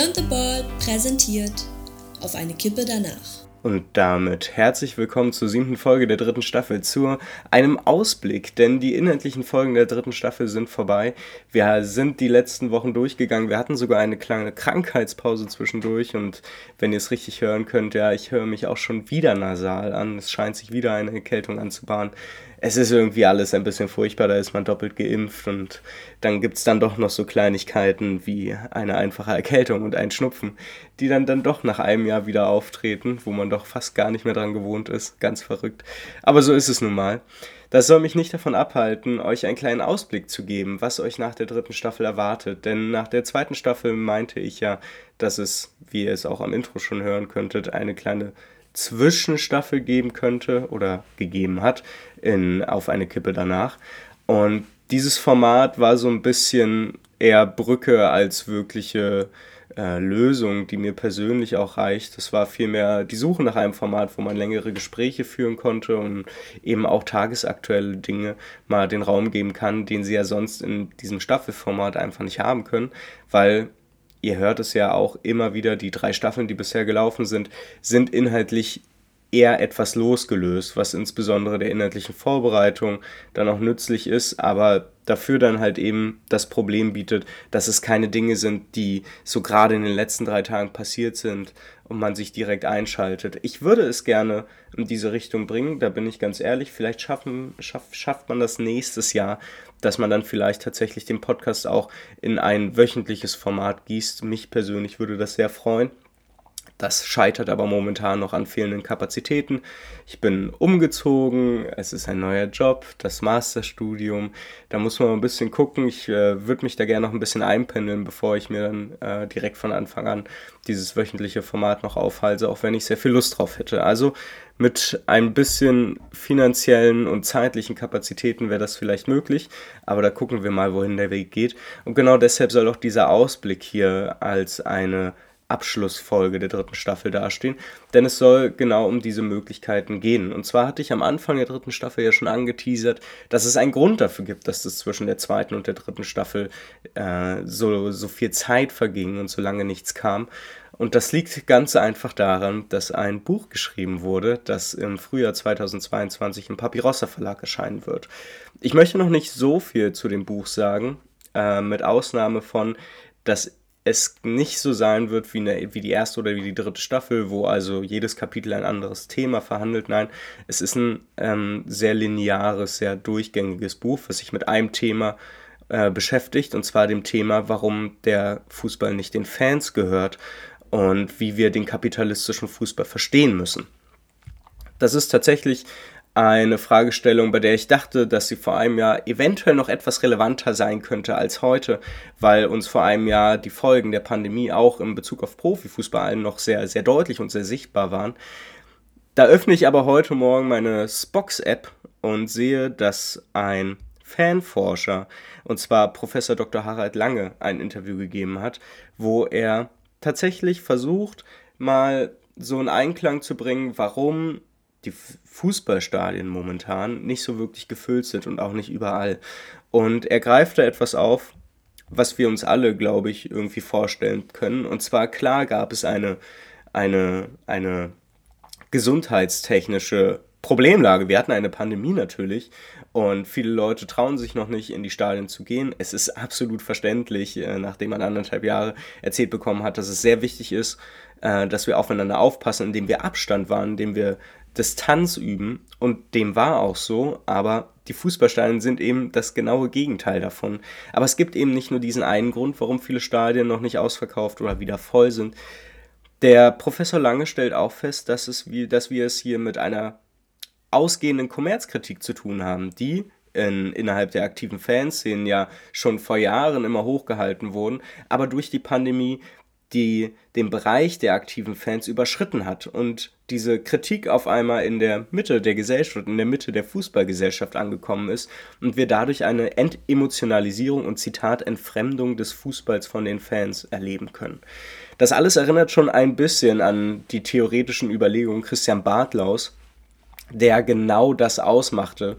Beyond the Ball präsentiert auf eine Kippe danach. Und damit herzlich willkommen zur siebten Folge der dritten Staffel, zu einem Ausblick, denn die inhaltlichen Folgen der dritten Staffel sind vorbei. Wir sind die letzten Wochen durchgegangen, wir hatten sogar eine kleine Krankheitspause zwischendurch und wenn ihr es richtig hören könnt, ja, ich höre mich auch schon wieder nasal an, es scheint sich wieder eine Erkältung anzubahnen es ist irgendwie alles ein bisschen furchtbar, da ist man doppelt geimpft und dann gibt es dann doch noch so Kleinigkeiten wie eine einfache Erkältung und ein Schnupfen, die dann dann doch nach einem Jahr wieder auftreten, wo man doch fast gar nicht mehr dran gewohnt ist. Ganz verrückt. Aber so ist es nun mal. Das soll mich nicht davon abhalten, euch einen kleinen Ausblick zu geben, was euch nach der dritten Staffel erwartet. Denn nach der zweiten Staffel meinte ich ja, dass es, wie ihr es auch am Intro schon hören könntet, eine kleine Zwischenstaffel geben könnte oder gegeben hat in, auf eine Kippe danach. Und dieses Format war so ein bisschen eher Brücke als wirkliche äh, Lösung, die mir persönlich auch reicht. Das war vielmehr die Suche nach einem Format, wo man längere Gespräche führen konnte und eben auch tagesaktuelle Dinge mal den Raum geben kann, den sie ja sonst in diesem Staffelformat einfach nicht haben können, weil ihr hört es ja auch immer wieder, die drei Staffeln, die bisher gelaufen sind, sind inhaltlich eher etwas losgelöst, was insbesondere der inhaltlichen Vorbereitung dann auch nützlich ist, aber dafür dann halt eben das Problem bietet, dass es keine Dinge sind, die so gerade in den letzten drei Tagen passiert sind und man sich direkt einschaltet. Ich würde es gerne in diese Richtung bringen, da bin ich ganz ehrlich, vielleicht schaffen, schaff, schafft man das nächstes Jahr, dass man dann vielleicht tatsächlich den Podcast auch in ein wöchentliches Format gießt. Mich persönlich würde das sehr freuen. Das scheitert aber momentan noch an fehlenden Kapazitäten. Ich bin umgezogen, es ist ein neuer Job, das Masterstudium. Da muss man ein bisschen gucken. Ich äh, würde mich da gerne noch ein bisschen einpendeln, bevor ich mir dann äh, direkt von Anfang an dieses wöchentliche Format noch aufhalte, auch wenn ich sehr viel Lust drauf hätte. Also mit ein bisschen finanziellen und zeitlichen Kapazitäten wäre das vielleicht möglich, aber da gucken wir mal, wohin der Weg geht. Und genau deshalb soll auch dieser Ausblick hier als eine Abschlussfolge der dritten Staffel dastehen, denn es soll genau um diese Möglichkeiten gehen. Und zwar hatte ich am Anfang der dritten Staffel ja schon angeteasert, dass es einen Grund dafür gibt, dass es zwischen der zweiten und der dritten Staffel äh, so, so viel Zeit verging und so lange nichts kam. Und das liegt ganz einfach daran, dass ein Buch geschrieben wurde, das im Frühjahr 2022 im Papyrossa Verlag erscheinen wird. Ich möchte noch nicht so viel zu dem Buch sagen, äh, mit Ausnahme von, dass es nicht so sein wird wie, eine, wie die erste oder wie die dritte Staffel, wo also jedes Kapitel ein anderes Thema verhandelt. Nein, es ist ein ähm, sehr lineares, sehr durchgängiges Buch, was sich mit einem Thema äh, beschäftigt, und zwar dem Thema, warum der Fußball nicht den Fans gehört und wie wir den kapitalistischen Fußball verstehen müssen. Das ist tatsächlich eine Fragestellung, bei der ich dachte, dass sie vor einem Jahr eventuell noch etwas relevanter sein könnte als heute, weil uns vor einem Jahr die Folgen der Pandemie auch in Bezug auf Profifußball noch sehr, sehr deutlich und sehr sichtbar waren. Da öffne ich aber heute Morgen meine Spox-App und sehe, dass ein Fanforscher, und zwar Professor Dr. Harald Lange, ein Interview gegeben hat, wo er tatsächlich versucht, mal so einen Einklang zu bringen, warum die Fußballstadien momentan nicht so wirklich gefüllt sind und auch nicht überall. Und er greift da etwas auf, was wir uns alle, glaube ich, irgendwie vorstellen können. Und zwar klar gab es eine, eine, eine gesundheitstechnische Problemlage. Wir hatten eine Pandemie natürlich und viele Leute trauen sich noch nicht in die Stadien zu gehen. Es ist absolut verständlich, äh, nachdem man anderthalb Jahre erzählt bekommen hat, dass es sehr wichtig ist, äh, dass wir aufeinander aufpassen, indem wir Abstand wahren, indem wir Distanz üben und dem war auch so, aber die Fußballstadien sind eben das genaue Gegenteil davon. Aber es gibt eben nicht nur diesen einen Grund, warum viele Stadien noch nicht ausverkauft oder wieder voll sind. Der Professor Lange stellt auch fest, dass, es dass wir es hier mit einer ausgehenden Kommerzkritik zu tun haben, die in, innerhalb der aktiven Fanszenen ja schon vor Jahren immer hochgehalten wurden, aber durch die Pandemie die den Bereich der aktiven Fans überschritten hat und diese Kritik auf einmal in der Mitte der Gesellschaft, in der Mitte der Fußballgesellschaft angekommen ist und wir dadurch eine Entemotionalisierung und Zitat Entfremdung des Fußballs von den Fans erleben können. Das alles erinnert schon ein bisschen an die theoretischen Überlegungen Christian Bartlaus, der genau das ausmachte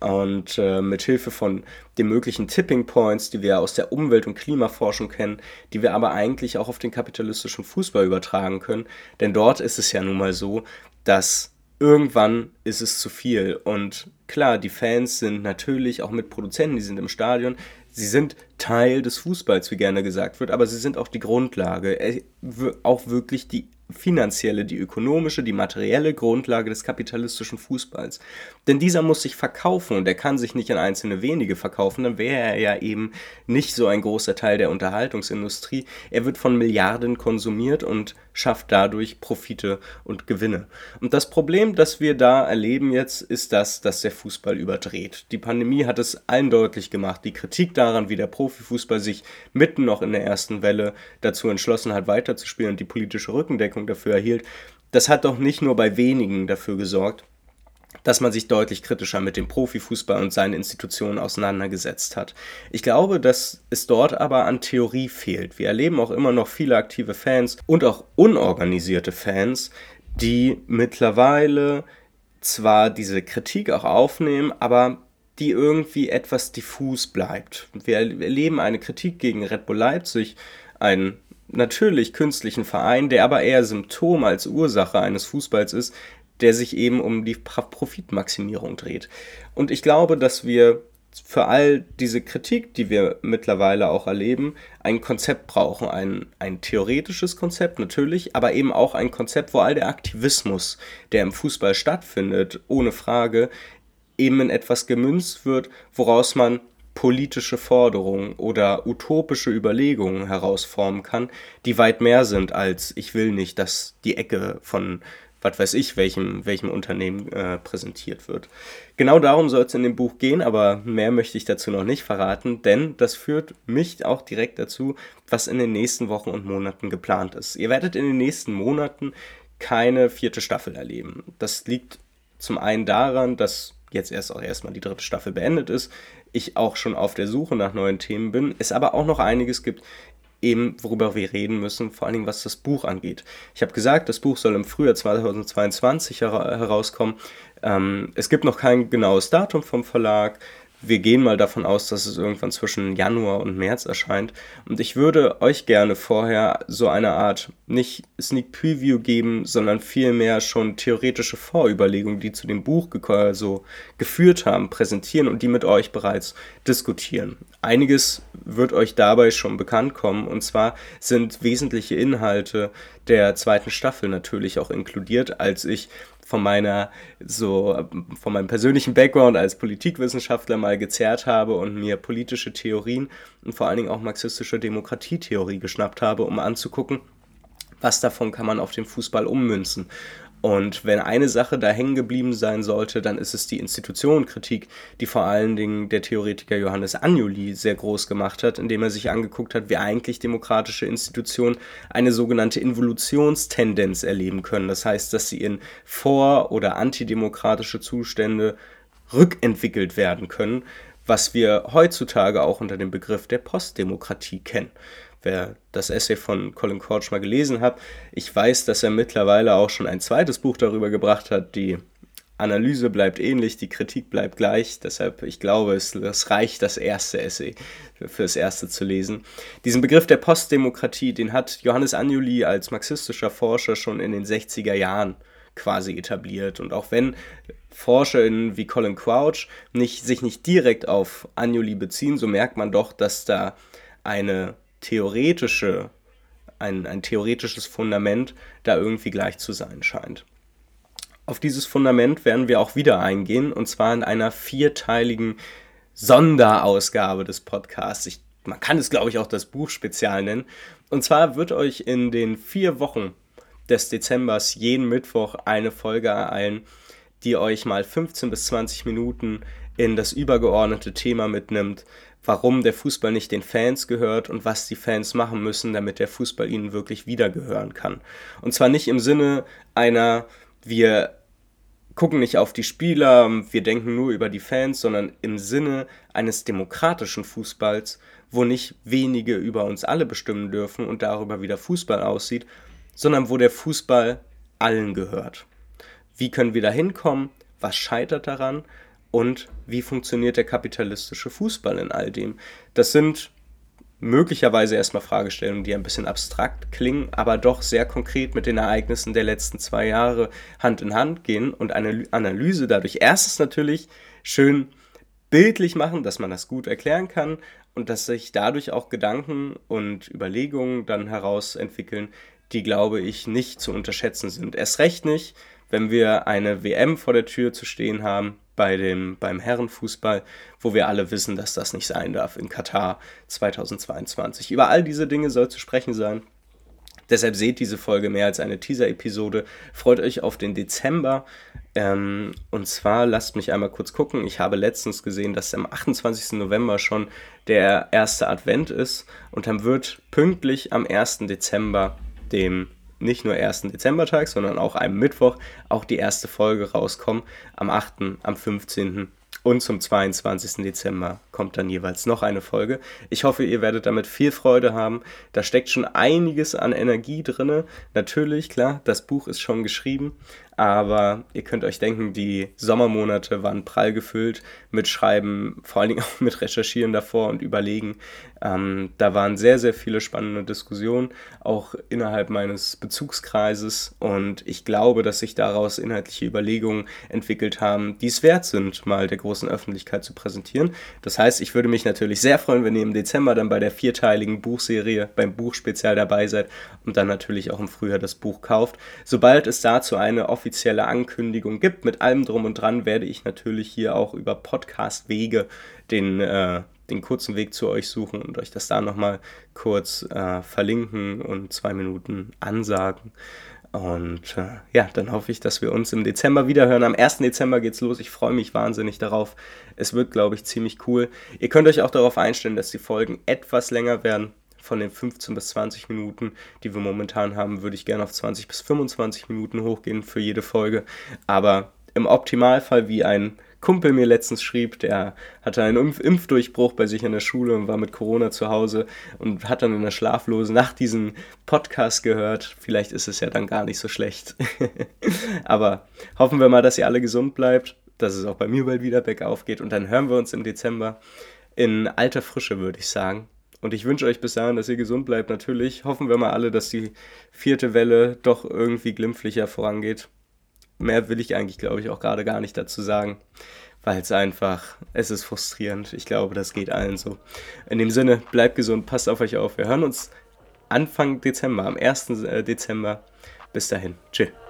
und äh, mit Hilfe von den möglichen Tipping Points, die wir aus der Umwelt- und Klimaforschung kennen, die wir aber eigentlich auch auf den kapitalistischen Fußball übertragen können. Denn dort ist es ja nun mal so, dass irgendwann ist es zu viel. Und klar, die Fans sind natürlich auch mit Produzenten, die sind im Stadion, sie sind Teil des Fußballs, wie gerne gesagt wird, aber sie sind auch die Grundlage, äh, auch wirklich die finanzielle, die ökonomische, die materielle Grundlage des kapitalistischen Fußballs. Denn dieser muss sich verkaufen und er kann sich nicht an einzelne wenige verkaufen, dann wäre er ja eben nicht so ein großer Teil der Unterhaltungsindustrie. Er wird von Milliarden konsumiert und schafft dadurch Profite und Gewinne. Und das Problem, das wir da erleben jetzt, ist das, dass der Fußball überdreht. Die Pandemie hat es allen deutlich gemacht. Die Kritik daran, wie der Profifußball sich mitten noch in der ersten Welle dazu entschlossen hat, weiterzuspielen und die politische Rückendeckung dafür erhielt, das hat doch nicht nur bei wenigen dafür gesorgt, dass man sich deutlich kritischer mit dem Profifußball und seinen Institutionen auseinandergesetzt hat. Ich glaube, dass es dort aber an Theorie fehlt. Wir erleben auch immer noch viele aktive Fans und auch unorganisierte Fans, die mittlerweile zwar diese Kritik auch aufnehmen, aber die irgendwie etwas diffus bleibt. Wir erleben eine Kritik gegen Red Bull Leipzig, einen natürlich künstlichen Verein, der aber eher Symptom als Ursache eines Fußballs ist, der sich eben um die Profitmaximierung dreht. Und ich glaube, dass wir für all diese Kritik, die wir mittlerweile auch erleben, ein Konzept brauchen. Ein, ein theoretisches Konzept natürlich, aber eben auch ein Konzept, wo all der Aktivismus, der im Fußball stattfindet, ohne Frage, eben in etwas gemünzt wird, woraus man politische Forderungen oder utopische Überlegungen herausformen kann, die weit mehr sind als ich will nicht, dass die Ecke von was weiß ich, welchem, welchem Unternehmen äh, präsentiert wird. Genau darum soll es in dem Buch gehen, aber mehr möchte ich dazu noch nicht verraten, denn das führt mich auch direkt dazu, was in den nächsten Wochen und Monaten geplant ist. Ihr werdet in den nächsten Monaten keine vierte Staffel erleben. Das liegt zum einen daran, dass jetzt erst auch erstmal die dritte Staffel beendet ist, ich auch schon auf der Suche nach neuen Themen bin, es aber auch noch einiges gibt, eben worüber wir reden müssen, vor allen Dingen was das Buch angeht. Ich habe gesagt, das Buch soll im Frühjahr 2022 herauskommen. Ähm, es gibt noch kein genaues Datum vom Verlag wir gehen mal davon aus, dass es irgendwann zwischen Januar und März erscheint. Und ich würde euch gerne vorher so eine Art, nicht Sneak Preview geben, sondern vielmehr schon theoretische Vorüberlegungen, die zu dem Buch so geführt haben, präsentieren und die mit euch bereits diskutieren. Einiges wird euch dabei schon bekannt kommen. Und zwar sind wesentliche Inhalte der zweiten Staffel natürlich auch inkludiert, als ich von meiner so von meinem persönlichen Background als Politikwissenschaftler mal gezerrt habe und mir politische Theorien und vor allen Dingen auch marxistische Demokratietheorie geschnappt habe, um anzugucken, was davon kann man auf den Fußball ummünzen. Und wenn eine Sache da hängen geblieben sein sollte, dann ist es die Institutionenkritik, die vor allen Dingen der Theoretiker Johannes Agnoli sehr groß gemacht hat, indem er sich angeguckt hat, wie eigentlich demokratische Institutionen eine sogenannte Involutionstendenz erleben können. Das heißt, dass sie in vor- oder antidemokratische Zustände rückentwickelt werden können, was wir heutzutage auch unter dem Begriff der Postdemokratie kennen wer das Essay von Colin Couch mal gelesen hat, ich weiß, dass er mittlerweile auch schon ein zweites Buch darüber gebracht hat. Die Analyse bleibt ähnlich, die Kritik bleibt gleich. Deshalb, ich glaube, es, es reicht, das erste Essay fürs erste zu lesen. Diesen Begriff der Postdemokratie, den hat Johannes Anjuli als marxistischer Forscher schon in den 60er Jahren quasi etabliert. Und auch wenn ForscherInnen wie Colin Crouch nicht, sich nicht direkt auf Anjuli beziehen, so merkt man doch, dass da eine theoretische, ein, ein theoretisches Fundament da irgendwie gleich zu sein scheint. Auf dieses Fundament werden wir auch wieder eingehen, und zwar in einer vierteiligen Sonderausgabe des Podcasts. Ich, man kann es, glaube ich, auch das Buch spezial nennen. Und zwar wird euch in den vier Wochen des Dezembers jeden Mittwoch eine Folge ereilen, die euch mal 15 bis 20 Minuten in das übergeordnete Thema mitnimmt, warum der Fußball nicht den Fans gehört und was die Fans machen müssen, damit der Fußball ihnen wirklich wiedergehören kann. Und zwar nicht im Sinne einer, wir gucken nicht auf die Spieler, wir denken nur über die Fans, sondern im Sinne eines demokratischen Fußballs, wo nicht wenige über uns alle bestimmen dürfen und darüber, wie der Fußball aussieht, sondern wo der Fußball allen gehört. Wie können wir da hinkommen? Was scheitert daran? Und wie funktioniert der kapitalistische Fußball in all dem. Das sind möglicherweise erstmal Fragestellungen, die ein bisschen abstrakt klingen, aber doch sehr konkret mit den Ereignissen der letzten zwei Jahre Hand in Hand gehen und eine Analyse dadurch erstens natürlich schön bildlich machen, dass man das gut erklären kann und dass sich dadurch auch Gedanken und Überlegungen dann heraus entwickeln, die, glaube ich, nicht zu unterschätzen sind. Erst recht nicht, wenn wir eine WM vor der Tür zu stehen haben, bei dem, beim Herrenfußball, wo wir alle wissen, dass das nicht sein darf in Katar 2022. Über all diese Dinge soll zu sprechen sein. Deshalb seht diese Folge mehr als eine Teaser-Episode. Freut euch auf den Dezember. Ähm, und zwar lasst mich einmal kurz gucken. Ich habe letztens gesehen, dass am 28. November schon der erste Advent ist. Und dann wird pünktlich am 1. Dezember, dem nicht nur ersten Dezembertag, sondern auch einem Mittwoch auch die erste Folge rauskommen. Am 8., am 15. und zum 22. Dezember kommt dann jeweils noch eine Folge. Ich hoffe, ihr werdet damit viel Freude haben. Da steckt schon einiges an Energie drin. Natürlich, klar, das Buch ist schon geschrieben, aber ihr könnt euch denken, die Sommermonate waren prall gefüllt mit Schreiben, vor allen Dingen auch mit Recherchieren davor und Überlegen. Ähm, da waren sehr, sehr viele spannende Diskussionen, auch innerhalb meines Bezugskreises. Und ich glaube, dass sich daraus inhaltliche Überlegungen entwickelt haben, die es wert sind, mal der großen Öffentlichkeit zu präsentieren. Das heißt, ich würde mich natürlich sehr freuen, wenn ihr im Dezember dann bei der vierteiligen Buchserie, beim Buchspezial dabei seid und dann natürlich auch im Frühjahr das Buch kauft. Sobald es dazu eine offizielle offizielle Ankündigung gibt. Mit allem drum und dran werde ich natürlich hier auch über Podcast-Wege den, äh, den kurzen Weg zu euch suchen und euch das da nochmal kurz äh, verlinken und zwei Minuten ansagen. Und äh, ja, dann hoffe ich, dass wir uns im Dezember wiederhören. Am 1. Dezember geht's los. Ich freue mich wahnsinnig darauf. Es wird, glaube ich, ziemlich cool. Ihr könnt euch auch darauf einstellen, dass die Folgen etwas länger werden von den 15 bis 20 Minuten, die wir momentan haben, würde ich gerne auf 20 bis 25 Minuten hochgehen für jede Folge. Aber im Optimalfall, wie ein Kumpel mir letztens schrieb, der hatte einen Impf Impfdurchbruch bei sich in der Schule und war mit Corona zu Hause und hat dann in der schlaflosen Nacht diesen Podcast gehört. Vielleicht ist es ja dann gar nicht so schlecht. Aber hoffen wir mal, dass ihr alle gesund bleibt, dass es auch bei mir bald wieder bergauf geht und dann hören wir uns im Dezember in alter Frische, würde ich sagen. Und ich wünsche euch bis dahin, dass ihr gesund bleibt. Natürlich hoffen wir mal alle, dass die vierte Welle doch irgendwie glimpflicher vorangeht. Mehr will ich eigentlich, glaube ich, auch gerade gar nicht dazu sagen, weil es einfach, es ist frustrierend. Ich glaube, das geht allen so. In dem Sinne, bleibt gesund, passt auf euch auf. Wir hören uns Anfang Dezember, am 1. Äh, Dezember. Bis dahin. Tschüss.